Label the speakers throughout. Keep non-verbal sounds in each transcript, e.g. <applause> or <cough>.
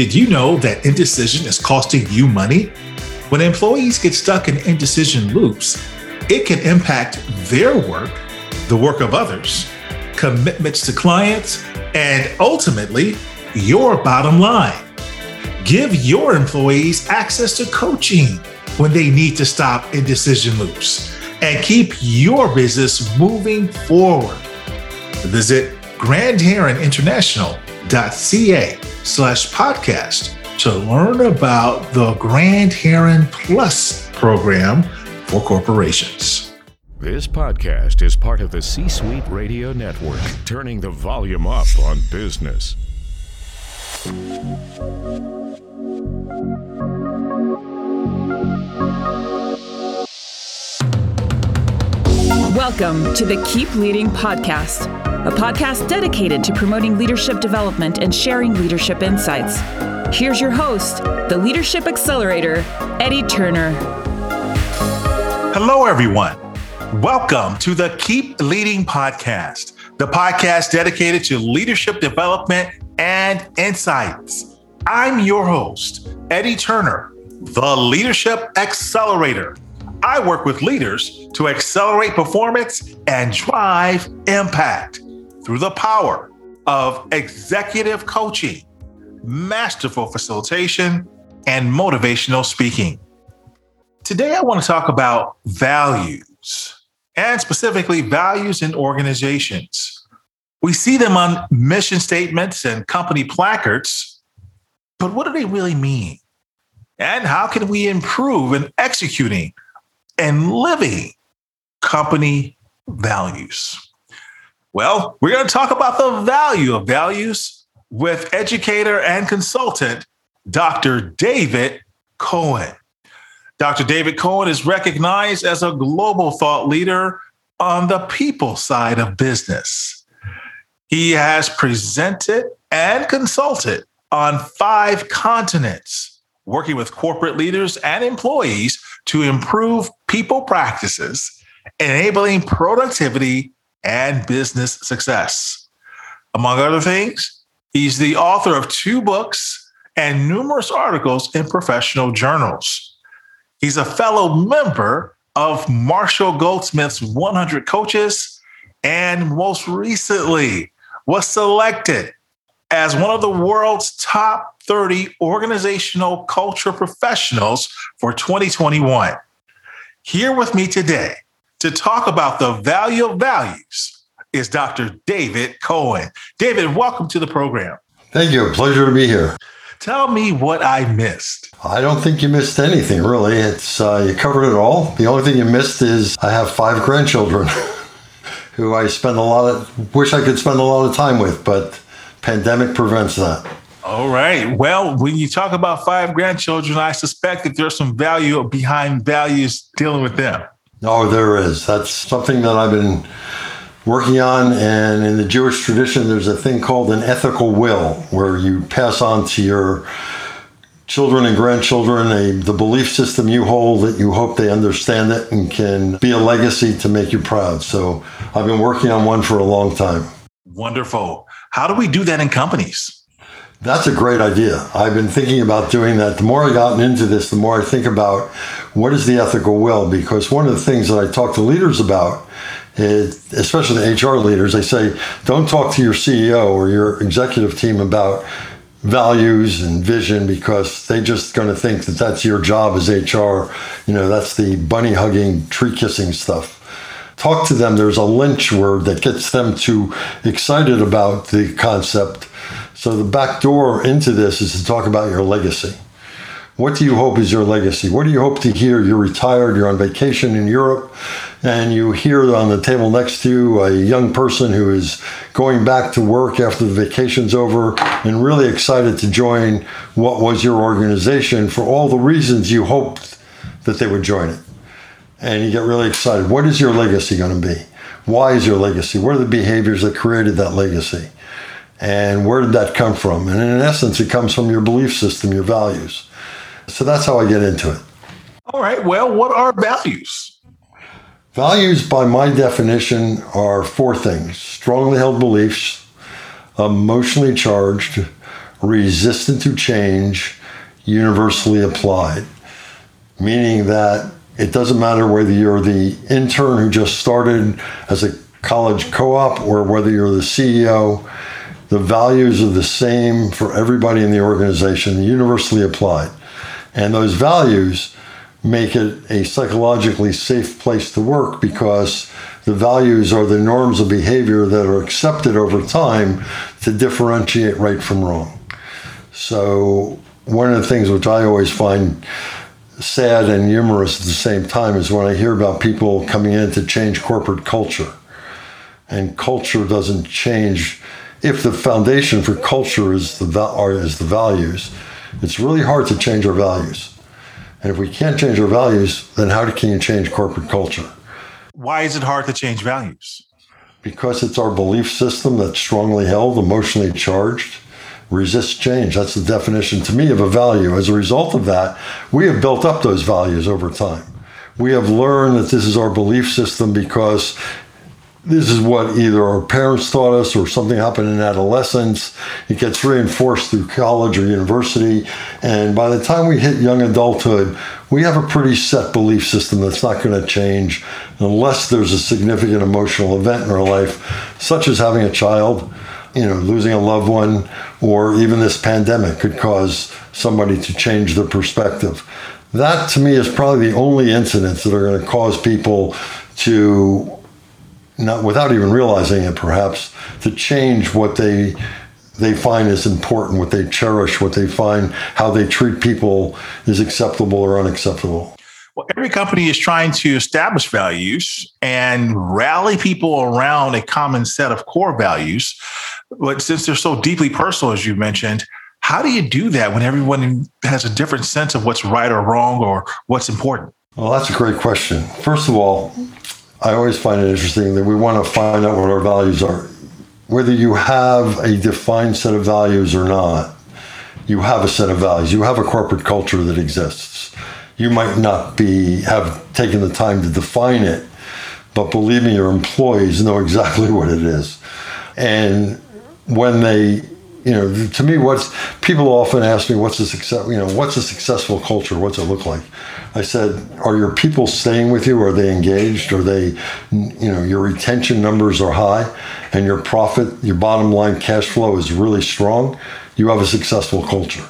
Speaker 1: Did you know that indecision is costing you money? When employees get stuck in indecision loops, it can impact their work, the work of others, commitments to clients, and ultimately, your bottom line. Give your employees access to coaching when they need to stop indecision loops and keep your business moving forward. Visit grandheroninternational.ca slash podcast to learn about the Grand Heron Plus program for corporations.
Speaker 2: This podcast is part of the C Suite Radio Network, turning the volume up on business.
Speaker 3: Welcome to the Keep Leading podcast, a podcast dedicated to promoting leadership development and sharing leadership insights. Here's your host, the Leadership Accelerator, Eddie Turner.
Speaker 1: Hello, everyone. Welcome to the Keep Leading podcast, the podcast dedicated to leadership development and insights. I'm your host, Eddie Turner, the Leadership Accelerator. I work with leaders to accelerate performance and drive impact through the power of executive coaching, masterful facilitation, and motivational speaking. Today, I want to talk about values and specifically values in organizations. We see them on mission statements and company placards, but what do they really mean? And how can we improve in executing and living company values? Well, we're going to talk about the value of values with educator and consultant Dr. David Cohen. Dr. David Cohen is recognized as a global thought leader on the people side of business. He has presented and consulted on five continents, working with corporate leaders and employees to improve people practices, enabling productivity and business success. Among other things, he's the author of two books and numerous articles in professional journals. He's a fellow member of Marshall Goldsmith's 100 Coaches, and most recently was selected as one of the world's top 30 organizational culture professionals for 2021. Here with me today to talk about the value of values is Dr. David Cohen. David, welcome to the program.
Speaker 4: Thank you. Pleasure to be here.
Speaker 1: Tell me what I missed.
Speaker 4: I don't think you missed anything, really. It's uh, you covered it all. The only thing you missed is I have five grandchildren <laughs> who I spend a lot of wish I could spend a lot of time with, but pandemic prevents that.
Speaker 1: All right. Well, when you talk about five grandchildren, I suspect that there's some value behind values dealing with them.
Speaker 4: Oh, there is. That's something that I've been working on. And in the Jewish tradition, there's a thing called an ethical will, where you pass on to your children and grandchildren a, the belief system you hold that you hope they understand it and can be a legacy to make you proud. So I've been working on one for a long time.
Speaker 1: Wonderful. How do we do that in companies?
Speaker 4: That's a great idea. I've been thinking about doing that. The more I've gotten into this, the more I think about what is the ethical will, because one of the things that I talk to leaders about is, especially the HR leaders, they say, don't talk to your CEO or your executive team about values and vision because they just going to think that that's your job as HR. You know, that's the bunny hugging, tree kissing stuff. Talk to them. There's a lynch word that gets them too excited about the concept so the back door into this is to talk about your legacy. What do you hope is your legacy? What do you hope to hear? You're retired, you're on vacation in Europe, and you hear on the table next to you a young person who is going back to work after the vacation's over and really excited to join what was your organization for all the reasons you hoped that they would join it. And you get really excited. What is your legacy going to be? Why is your legacy? What are the behaviors that created that legacy? And where did that come from? And in essence, it comes from your belief system, your values. So that's how I get into it.
Speaker 1: All right. Well, what are values?
Speaker 4: Values, by my definition, are four things strongly held beliefs, emotionally charged, resistant to change, universally applied, meaning that it doesn't matter whether you're the intern who just started as a college co op or whether you're the CEO. The values are the same for everybody in the organization, universally applied. And those values make it a psychologically safe place to work because the values are the norms of behavior that are accepted over time to differentiate right from wrong. So, one of the things which I always find sad and humorous at the same time is when I hear about people coming in to change corporate culture. And culture doesn't change if the foundation for culture is the is the values. It's really hard to change our values. And if we can't change our values, then how can you change corporate culture?
Speaker 1: Why is it hard to change values?
Speaker 4: Because it's our belief system that's strongly held, emotionally charged resists change. That's the definition to me of a value. As a result of that, we have built up those values over time. We have learned that this is our belief system because this is what either our parents taught us or something happened in adolescence. It gets reinforced through college or university. And by the time we hit young adulthood, we have a pretty set belief system that's not going to change unless there's a significant emotional event in our life, such as having a child you know, losing a loved one or even this pandemic could cause somebody to change their perspective. That to me is probably the only incidents that are going to cause people to not without even realizing it perhaps to change what they they find is important, what they cherish, what they find how they treat people is acceptable or unacceptable.
Speaker 1: Well, every company is trying to establish values and rally people around a common set of core values. But since they're so deeply personal, as you mentioned, how do you do that when everyone has a different sense of what's right or wrong or what's important?
Speaker 4: Well, that's a great question. First of all, I always find it interesting that we want to find out what our values are. Whether you have a defined set of values or not, you have a set of values. You have a corporate culture that exists you might not be have taken the time to define it, but believe me, your employees know exactly <laughs> what it is. And when they, you know, to me, what's people often ask me, what's a success, you know, what's a successful culture? What's it look like? I said, are your people staying with you? Are they engaged? Are they, you know, your retention numbers are high and your profit, your bottom line cash flow is really strong? You have a successful culture.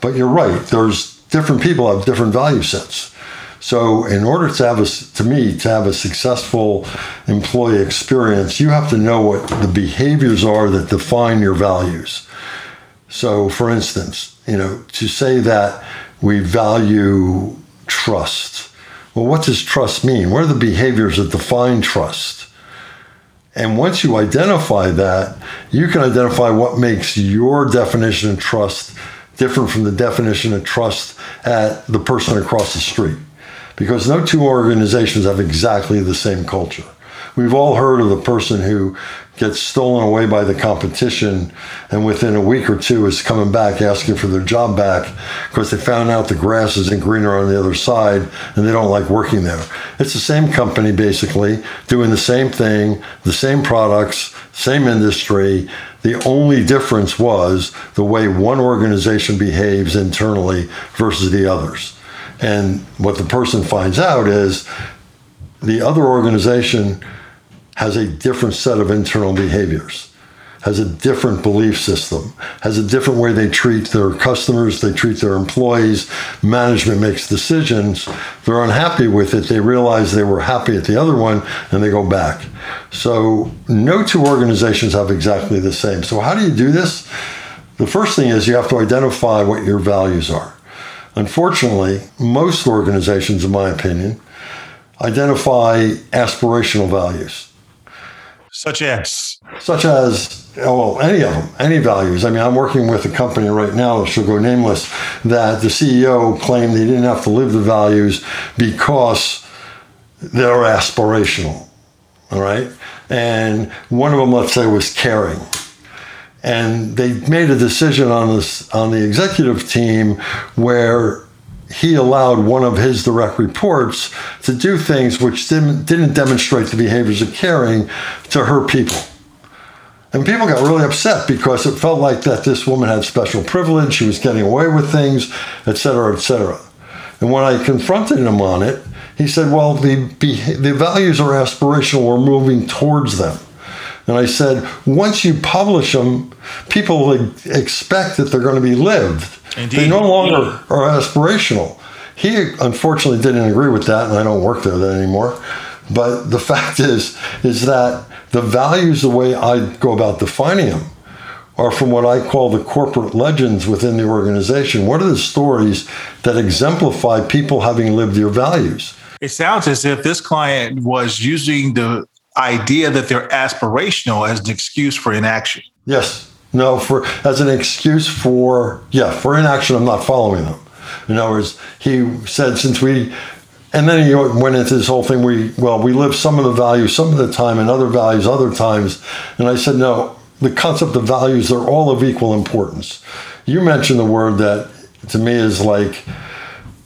Speaker 4: But you're right. There's different people have different value sets. So, in order to have a, to me, to have a successful employee experience, you have to know what the behaviors are that define your values. So, for instance, you know, to say that we value trust. Well, what does trust mean? What are the behaviors that define trust? And once you identify that, you can identify what makes your definition of trust different from the definition of trust at the person across the street. Because no two organizations have exactly the same culture. We've all heard of the person who gets stolen away by the competition and within a week or two is coming back asking for their job back because they found out the grass isn't greener on the other side and they don't like working there. It's the same company basically doing the same thing, the same products, same industry. The only difference was the way one organization behaves internally versus the others. And what the person finds out is the other organization has a different set of internal behaviors, has a different belief system, has a different way they treat their customers, they treat their employees, management makes decisions. They're unhappy with it. They realize they were happy at the other one and they go back. So, no two organizations have exactly the same. So, how do you do this? The first thing is you have to identify what your values are. Unfortunately, most organizations, in my opinion, identify aspirational values.
Speaker 1: Such as?
Speaker 4: Such as, oh, well, any of them, any values. I mean, I'm working with a company right now, that should go nameless, that the CEO claimed they didn't have to live the values because they're aspirational. All right. And one of them, let's say, was caring. And they made a decision on this on the executive team where he allowed one of his direct reports to do things which didn't, demonstrate the behaviors of caring to her people. And people got really upset because it felt like that this woman had special privilege, she was getting away with things, et cetera, et cetera. And when I confronted him on it, he said, Well, the, the values are aspirational, we're moving towards them. And I said, once you publish them, people expect that they're going to be lived. Indeed. They no longer are aspirational. He unfortunately didn't agree with that, and I don't work there anymore. But the <laughs> fact is, is that the values, the way I go about defining them, are from what I call the corporate legends within the organization. What are the stories that exemplify people having lived your values?
Speaker 1: It sounds as if this client was using the idea that they're aspirational as an excuse for inaction.
Speaker 4: Yes. No, for as an excuse for yeah, for inaction, I'm not following them. In other words, he said since we and then he went into this whole thing. We well, we live some of the values some of the time, and other values other times. And I said, no, the concept of values are all of equal importance. You mentioned the word that to me is like,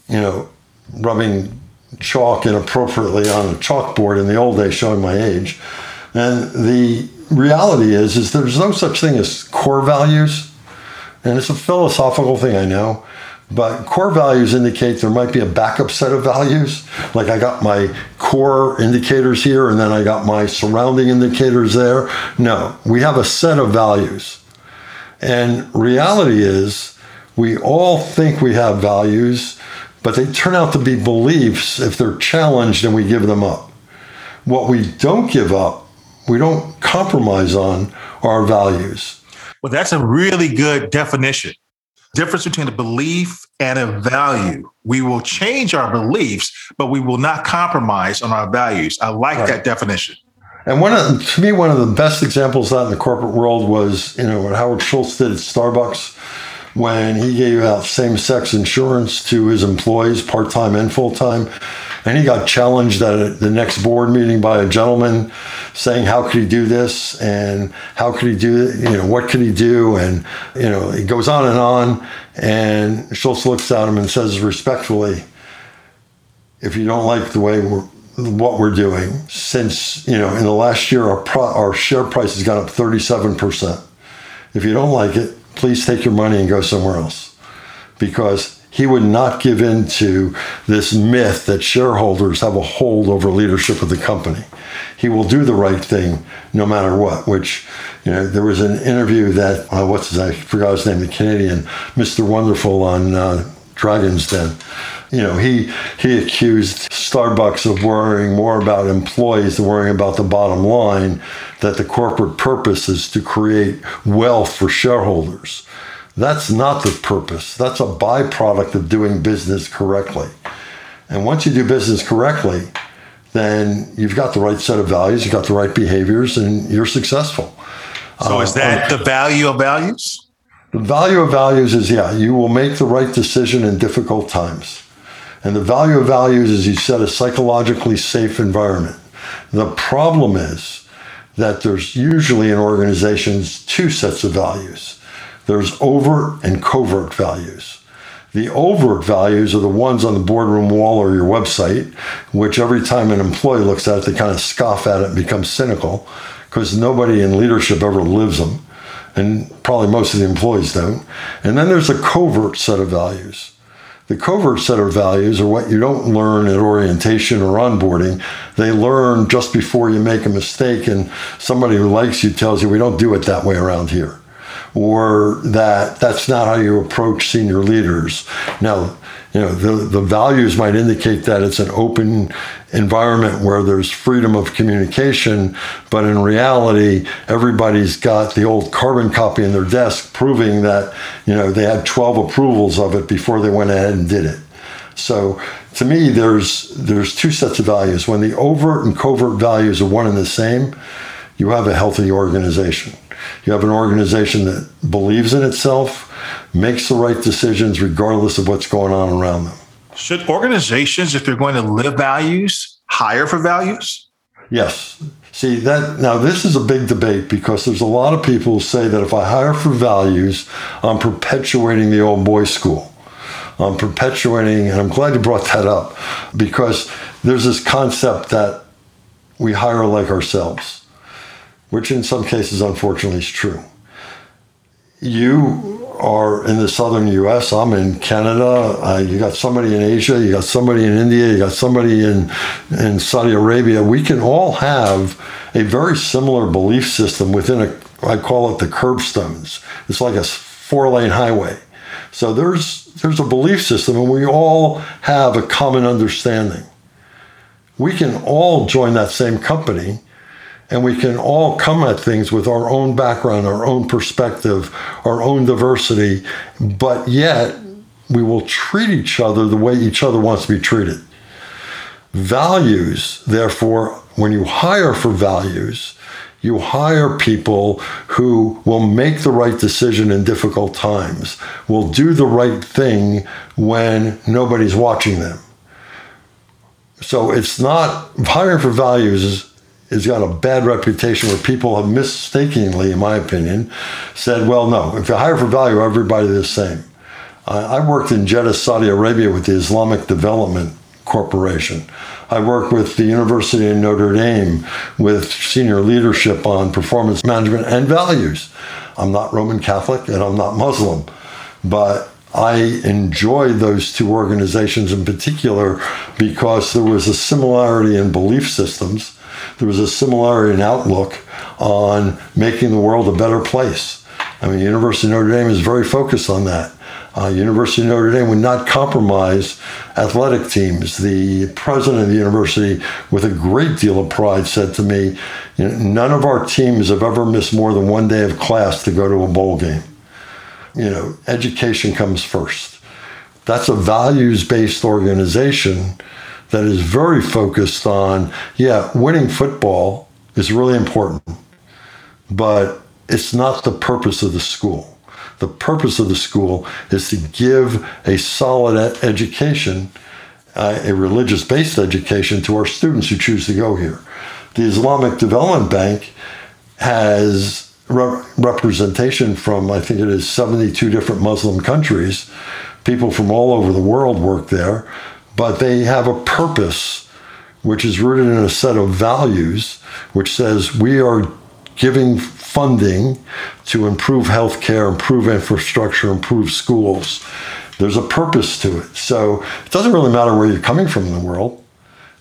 Speaker 4: you know, rubbing chalk inappropriately on a chalkboard in the old days, showing my age. And the reality is, is there's no such thing as core values, and it's a philosophical thing, I know. But core values indicate there might be a backup set of values. Like I got my core indicators here, and then I got my surrounding indicators there. No, we have a set of values. And reality is, we all think we have values, but they turn out to be beliefs if they're challenged and we give them up. What we don't give up, we don't compromise on, are values.
Speaker 1: Well, that's a really good definition. Difference between a belief and a value. We will change our beliefs, but we will not compromise on our values. I like right. that definition.
Speaker 4: And one of to me, one of the best examples of that in the corporate world was, you know, what Howard Schultz did at Starbucks when he gave out same sex insurance to his employees, part time and full time. And he got challenged at the next board meeting by a gentleman saying, How could he do this? And how could he do it? You know, what could he do? And, you know, it goes on and on. And Schultz looks at him and says respectfully, If you don't like the way we're what we're doing since you know in the last year our pro, our share price has gone up 37% if you don't like it please take your money and go somewhere else. Because he would not give in to this myth that shareholders have a hold over leadership of the company. He will do the right thing no matter what, which, you know, there was an interview that, uh, what's his? I forgot his name, the Canadian, Mr. Wonderful on uh, Dragon's Den. You know, he he accused Starbucks of worrying more about employees than worrying about the bottom line, that the corporate purpose is to create wealth for shareholders. That's not the purpose. That's a byproduct of doing business correctly. And once you do business correctly, then you've got the right set of values, you've got the right behaviors, and you're successful.
Speaker 1: So, is that uh, the value of values?
Speaker 4: The value of values is, yeah, you will make the right decision in difficult times. And the value of values is you set a psychologically safe environment. The problem is that there's usually in organizations two sets of values. There's overt and covert values. The overt values are the ones on the boardroom wall or your website, which every time an employee looks at it, they kind of scoff at it and become cynical because nobody in leadership ever lives them and probably most of the employees don't. And then there's a covert set of values. The covert set of values are what you don't learn at orientation or onboarding. They learn just before you make a mistake, and somebody who likes you tells you, We don't do it that way around here. Or that that's not how you approach senior leaders. Now, you know the, the values might indicate that it's an open environment where there's freedom of communication but in reality everybody's got the old carbon copy in their desk proving that you know they had 12 approvals of it before they went ahead and did it. So to me there's there's two sets of values. When the overt and covert values are one and the same you have a healthy organization you have an organization that believes in itself makes the right decisions regardless of what's going on around them.
Speaker 1: Should organizations, if they're going to live values, hire for values?
Speaker 4: Yes. See that now this is a big debate because there's a lot of people who say that if I hire for values, I'm perpetuating the old boys school. I'm perpetuating, and I'm glad you brought that up because there's this concept that we hire like ourselves. Which in some cases, unfortunately, is true. You are in the southern US, I'm in Canada, uh, you got somebody in Asia, you got somebody in India, you got somebody in, in Saudi Arabia. We can all have a very similar belief system within a, I call it the curbstones. It's like a four lane highway. So there's, there's a belief system, and we all have a common understanding. We can all join that same company and we can all come at things with our own background, our own perspective, our own diversity, but yet we will treat each other the way each other wants to be treated. Values, therefore, when you hire for values, you hire people who will make the right decision in difficult times, will do the right thing when nobody's watching them. So it's not hiring for values has got a bad reputation where people have mistakenly, in my opinion, said, well, no, if you hire for value, everybody the same. I worked in Jeddah, Saudi Arabia with the Islamic Development Corporation. I worked with the University of Notre Dame with senior leadership on performance management and values. I'm not Roman Catholic and I'm not Muslim, but I enjoyed those two organizations in particular because there was a similarity in belief systems there was a similarity in outlook on making the world a better place. I mean, University of Notre Dame is very focused on that. Uh, University of Notre Dame would not compromise athletic teams. The president of the university, with a great deal of pride, said to me, you know, "None of our teams have ever missed more than one day of class to go to a bowl game." You know, education comes first. That's a values-based organization that is very focused on, yeah, winning football is really important, but it's not the purpose of the school. The purpose of the school is to give a solid education, uh, a religious based education to our students who choose to go here. The Islamic Development Bank has re- representation from, I think it is 72 different Muslim countries. People from all over the world work there but they have a purpose which is rooted in a set of values which says we are giving funding to improve healthcare, improve infrastructure, improve schools. There's a purpose to it. So it doesn't really matter where you're coming from in the world.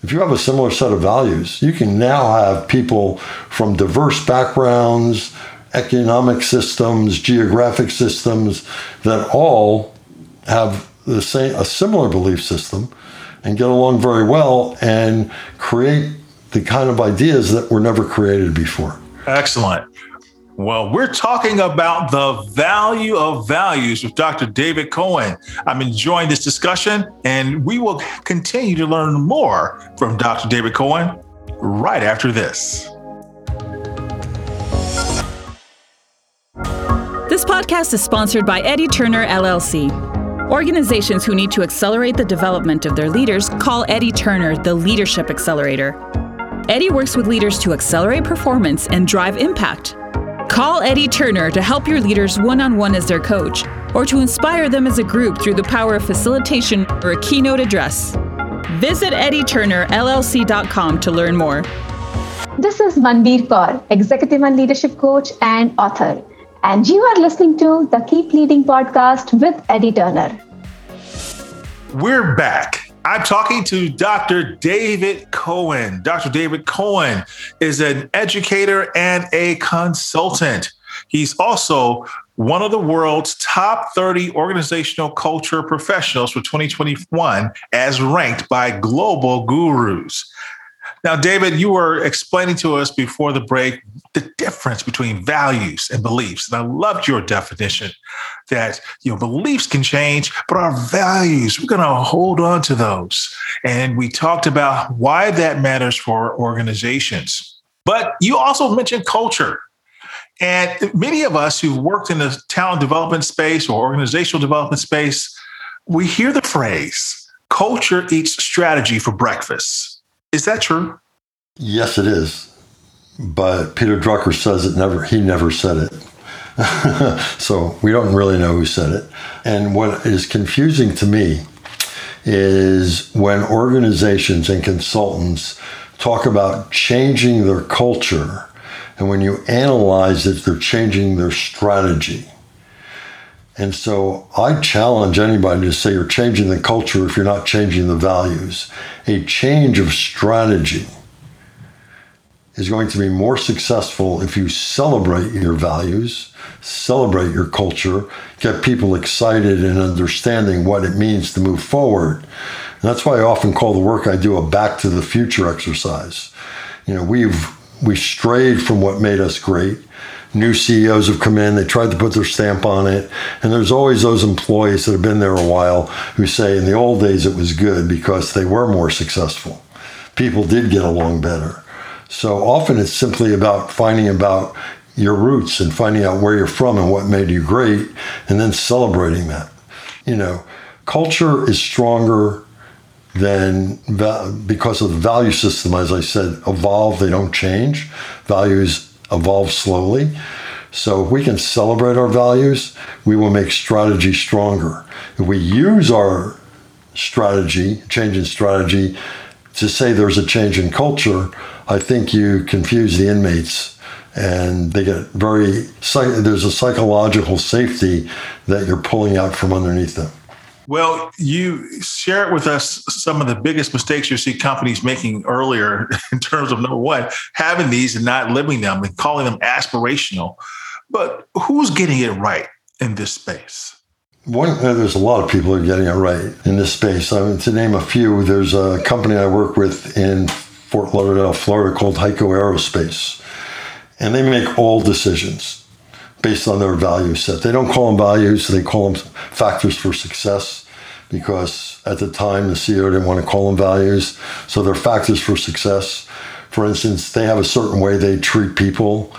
Speaker 4: If you have a similar set of values, you can now have people from diverse backgrounds, economic systems, geographic systems that all have the same a similar belief system and get along very well and create the kind of ideas that were never created before.
Speaker 1: Excellent. Well, we're talking about the value of values with Dr. David Cohen. I'm enjoying this discussion, and we will continue to learn more from Dr. David Cohen right after this.
Speaker 3: This podcast is sponsored by Eddie Turner LLC. Organizations who need to accelerate the development of their leaders call Eddie Turner the Leadership Accelerator. Eddie works with leaders to accelerate performance and drive impact. Call Eddie Turner to help your leaders one on one as their coach, or to inspire them as a group through the power of facilitation or a keynote address. Visit eddieturnerllc.com to learn more.
Speaker 5: This is Manbir Kaur, Executive and Leadership Coach and author and you are listening to the Keep Leading podcast with Eddie Turner.
Speaker 1: We're back. I'm talking to Dr. David Cohen. Dr. David Cohen is an educator and a consultant. He's also one of the world's top 30 organizational culture professionals for 2021 as ranked by Global Gurus. Now, David, you were explaining to us before the break the difference between values and beliefs. And I loved your definition that, you know, beliefs can change, but our values, we're going to hold on to those. And we talked about why that matters for organizations. But you also mentioned culture. And many of us who've worked in the talent development space or organizational development space, we hear the phrase culture eats strategy for breakfast. Is that true?
Speaker 4: Yes, it is. But Peter Drucker says it never. He never said it. <laughs> so we don't really know who said it. And what is confusing to me is when organizations and consultants talk about changing their culture And when you analyze it, they're changing their strategy. And so I challenge anybody to say you're changing the culture if you're not changing the values. A change of strategy is going to be more successful if you celebrate your values, celebrate your culture, get people excited and understanding what it means to move forward. And that's why I often call the work I do a back to the future exercise. You know, we've we strayed from what made us great. New CEOs have come in, they tried to put their stamp on it, and there's always those employees that have been there a while who say in the old days it was good because they were more successful. People did get along better. So often it's simply about finding about your roots and finding out where you're from and what made you great and then celebrating that. You know, culture is stronger than because of the value system, as I said, evolve, they don't change. Values evolve slowly. So if we can celebrate our values, we will make strategy stronger. If we use our strategy, change in strategy, to say there's a change in culture, I think you confuse the inmates and they get very, there's a psychological safety that you're pulling out from underneath them.
Speaker 1: Well, you share with us some of the biggest mistakes you see companies making earlier <laughs> in terms of number one, having these and not living them and calling them aspirational. But who's getting it right in this space?
Speaker 4: One, uh, there's a lot of people who are getting it right in this space. I mean, to name a few, there's a company I work with in Fort Lauderdale, Florida called HEICO Aerospace. And they make all decisions based on their value set. They don't call them values, they call them factors for success because at the time the CEO didn't want to call them values. So they're factors for success. For instance, they have a certain way they treat people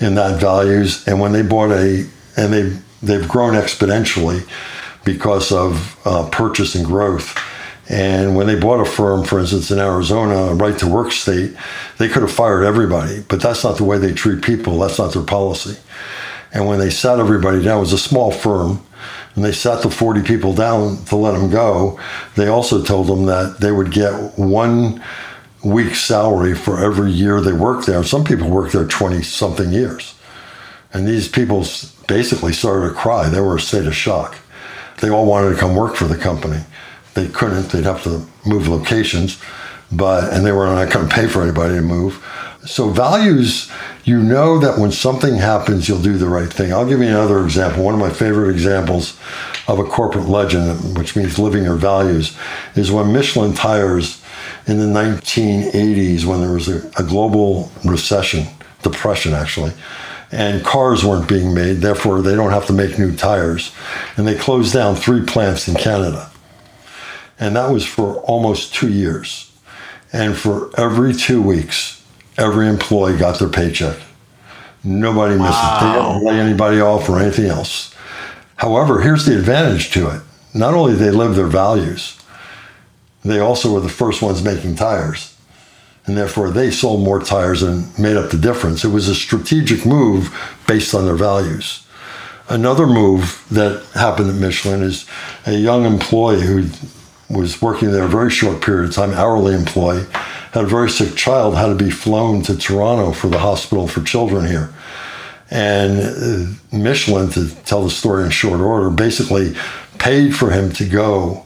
Speaker 4: in that values. And when they bought a, and they, they've grown exponentially because of uh, purchase and growth. And when they bought a firm, for instance, in Arizona, a right to work state, they could have fired everybody, but that's not the way they treat people. That's not their policy. And when they sat everybody down, it was a small firm, and they sat the 40 people down to let them go. They also told them that they would get one week's salary for every year they worked there. Some people worked there 20 something years. And these people basically started to cry. They were in a state of shock. They all wanted to come work for the company. They couldn't, they'd have to move locations, but and they were not going to pay for anybody to move. So values, you know that when something happens, you'll do the right thing. I'll give you another example. One of my favorite examples of a corporate legend, which means living your values, is when Michelin tires in the 1980s, when there was a, a global recession, depression actually, and cars weren't being made, therefore they don't have to make new tires. And they closed down three plants in Canada. And that was for almost two years. And for every two weeks, every employee got their paycheck. Nobody wow. missed it. They didn't lay anybody off or anything else. However, here's the advantage to it. Not only did they live their values, they also were the first ones making tires. And therefore, they sold more tires and made up the difference. It was a strategic move based on their values. Another move that happened at Michelin is a young employee who was working there a very short period of time, hourly employee, had a very sick child, had to be flown to Toronto for the hospital for children here. And uh, Michelin, to tell the story in short order, basically paid for him to go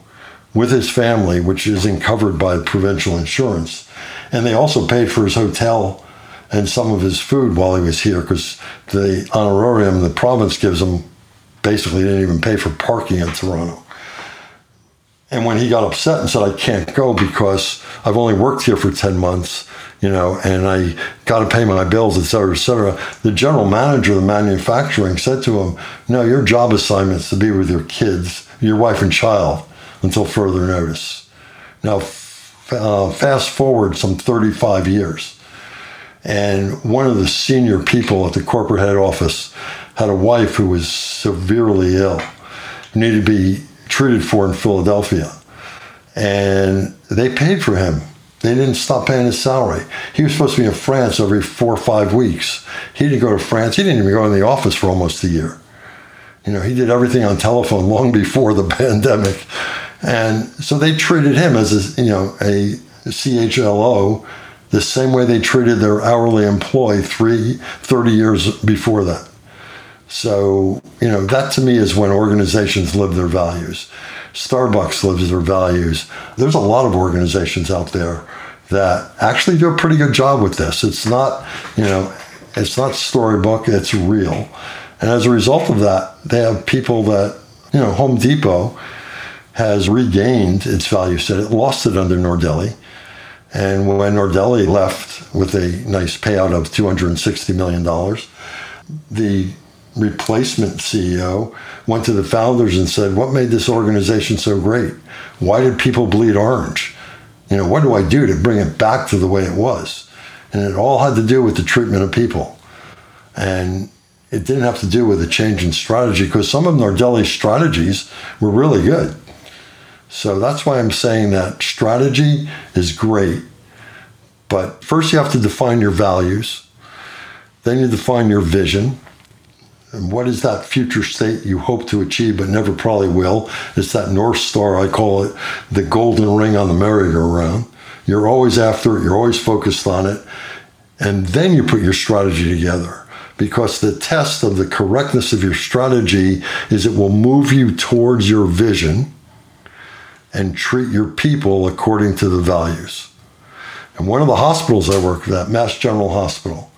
Speaker 4: with his family, which isn't covered by provincial insurance. And they also paid for his hotel and some of his food while he was here because the honorarium the province gives him basically didn't even pay for parking in Toronto. And when he got upset and said, I can't go because I've only worked here for 10 months, you know, and I got to pay my bills, et cetera, et cetera, the general manager of the manufacturing said to him, No, your job assignment is to be with your kids, your wife and child, until further notice. Now, uh, fast forward some 35 years. And one of the senior people at the corporate head office had a wife who was severely ill, needed to be treated for in Philadelphia. And they paid for him. They didn't stop paying his salary. He was supposed to be in France every four or five weeks. He didn't go to France. He didn't even go in the office for almost a year. You know, he did everything on telephone long before the <laughs> pandemic. And so they treated him as a, you know, a CHLO the same way they treated their hourly employee three, 30 years before that. So, you know, that to me is when organizations live their values. Starbucks lives their values. There's a lot of organizations out there that actually do a pretty good job with this. It's not, you know, it's not storybook, it's real. And as a result of that, they have people that, you know, Home Depot has regained its value set. It lost it under Nardelli. And when Nardelli left with a nice payout of $260 million, the replacement CEO went to the founders and said, What made this organization so great? Why did people bleed orange? You know, what do I do to bring it back to the way it was? And it all had to do with the treatment of people. And it didn't have to do with a change in strategy because some of Nardelli's strategies were really good. So that's why I'm saying that strategy is great. But first, you have to define your values. Then you define your vision. And what is that future state you hope to achieve but never probably will? It's that North Star, I call it the golden ring on the merry-go-round. You're always after it, you're always focused on it. And then you put your strategy together because the test of the correctness of your strategy is it will move you towards your vision and treat your people according to the values. And one of the hospitals I work at, Mass General Hospital,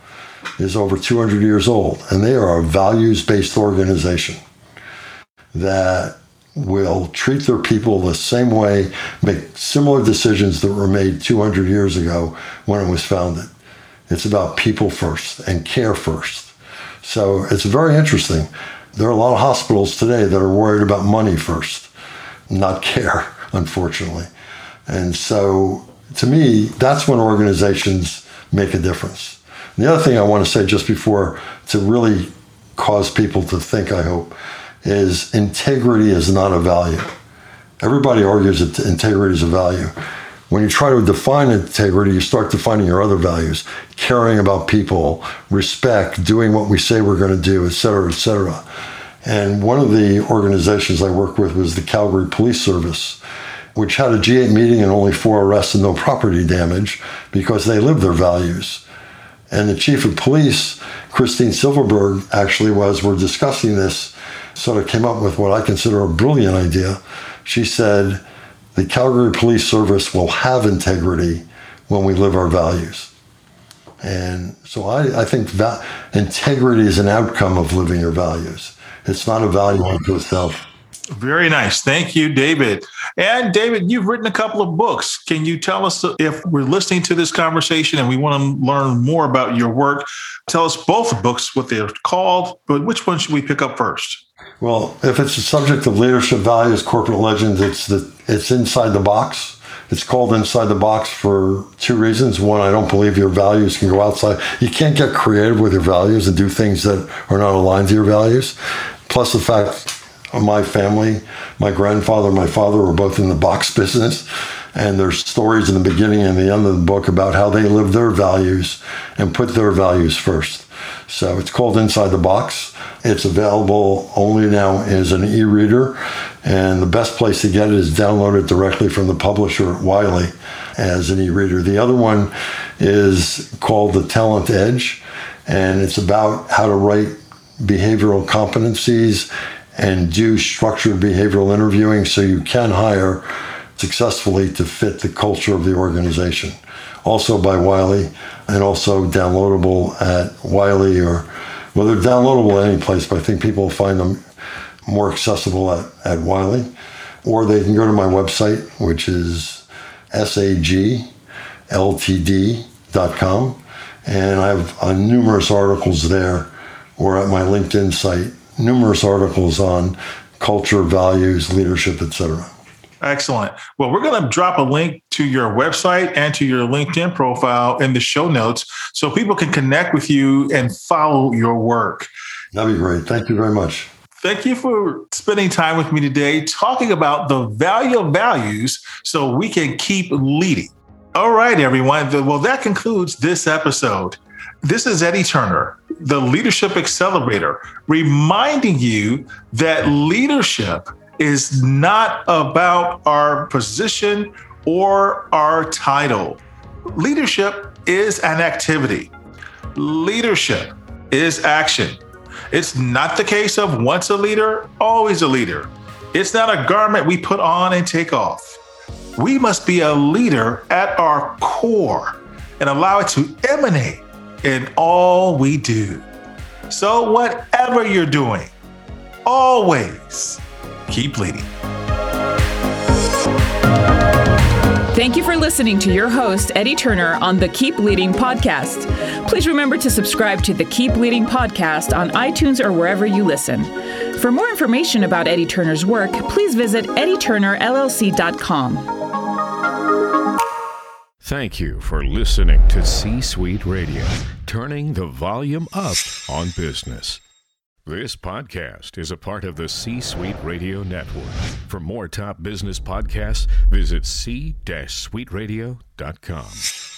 Speaker 4: is over 200 years old, and they are a values based organization that will treat their people the same way, make similar decisions that were made 200 years ago when it was founded. It's about people first and care first. So it's very interesting. There are a lot of hospitals today that are worried about money first, not care, <laughs> unfortunately. And so to me, that's when organizations make a difference. And the other thing I want to say just before to really cause people to think, I hope, is integrity is not a value. Everybody argues that integrity is a value. When you try to define integrity, you start defining your other values caring about people, respect, doing what we say we're going to do, et cetera, et cetera. And one of the organizations I work with was the Calgary Police Service, which had a G8 meeting and only four arrests and no property damage because they live their values. And the chief of police, Christine Silverberg, actually was, we're discussing this, sort of came up with what I consider a brilliant idea. She said, the Calgary Police Service will have integrity when we live our values. And so I, I think that integrity is an outcome of living your values. It's not a value unto itself.
Speaker 1: Very nice. Thank you, David. And David, you've written a couple of books. Can you tell us if we're listening to this conversation and we want to learn more about your work? Tell us both books, what they're called, but which one should we pick up first?
Speaker 4: Well, if it's the subject of leadership values, corporate legends, it's the it's inside the box. It's called inside the box for two reasons. One, I don't believe your values can go outside. You can't get creative with your values and do things that are not aligned to your values. Plus the fact my family, my grandfather, my father were both in the box business. And there's stories in the beginning and the end of the book about how they lived their values and put their values first. So it's called Inside the Box. It's available only now as an e reader. And the best place to get it is download it directly from the publisher Wiley as an e reader. The other one is called The Talent Edge. And it's about how to write behavioral competencies and do structured behavioral interviewing so you can hire successfully to fit the culture of the organization. Also by Wiley and also downloadable at Wiley or, well, they're downloadable at any place, but I think people find them more accessible at, at Wiley. Or they can go to my website, which is sagltd.com. And I have uh, numerous articles there or at my LinkedIn site numerous articles on culture, values, leadership, etc.
Speaker 1: Excellent. Well, we're going to drop a link to your website and to your LinkedIn profile in the show notes so people can connect with you and follow your work.
Speaker 4: That'd be great. Thank you very much.
Speaker 1: Thank you for spending time with me today talking about the value of values so we can keep leading. All right, everyone. Well, that concludes this episode. This is Eddie Turner the Leadership Accelerator, reminding you that leadership is not about our position or our title. Leadership is an activity. Leadership is action. It's not the case of once a leader, always a leader. It's not a garment we put on and take off. We must be a leader at our core and allow it to emanate in all we do. So, whatever you're doing, always keep leading.
Speaker 3: Thank you for listening to your host, Eddie Turner, on the Keep Leading podcast. Please remember to subscribe to the Keep Leading podcast on iTunes or wherever you listen. For more information about Eddie Turner's work, please visit eddieturnerllc.com.
Speaker 2: Thank you for listening to C Suite Radio, turning the volume up on business. This podcast is a part of the C Suite Radio Network. For more top business podcasts, visit c-suiteradio.com.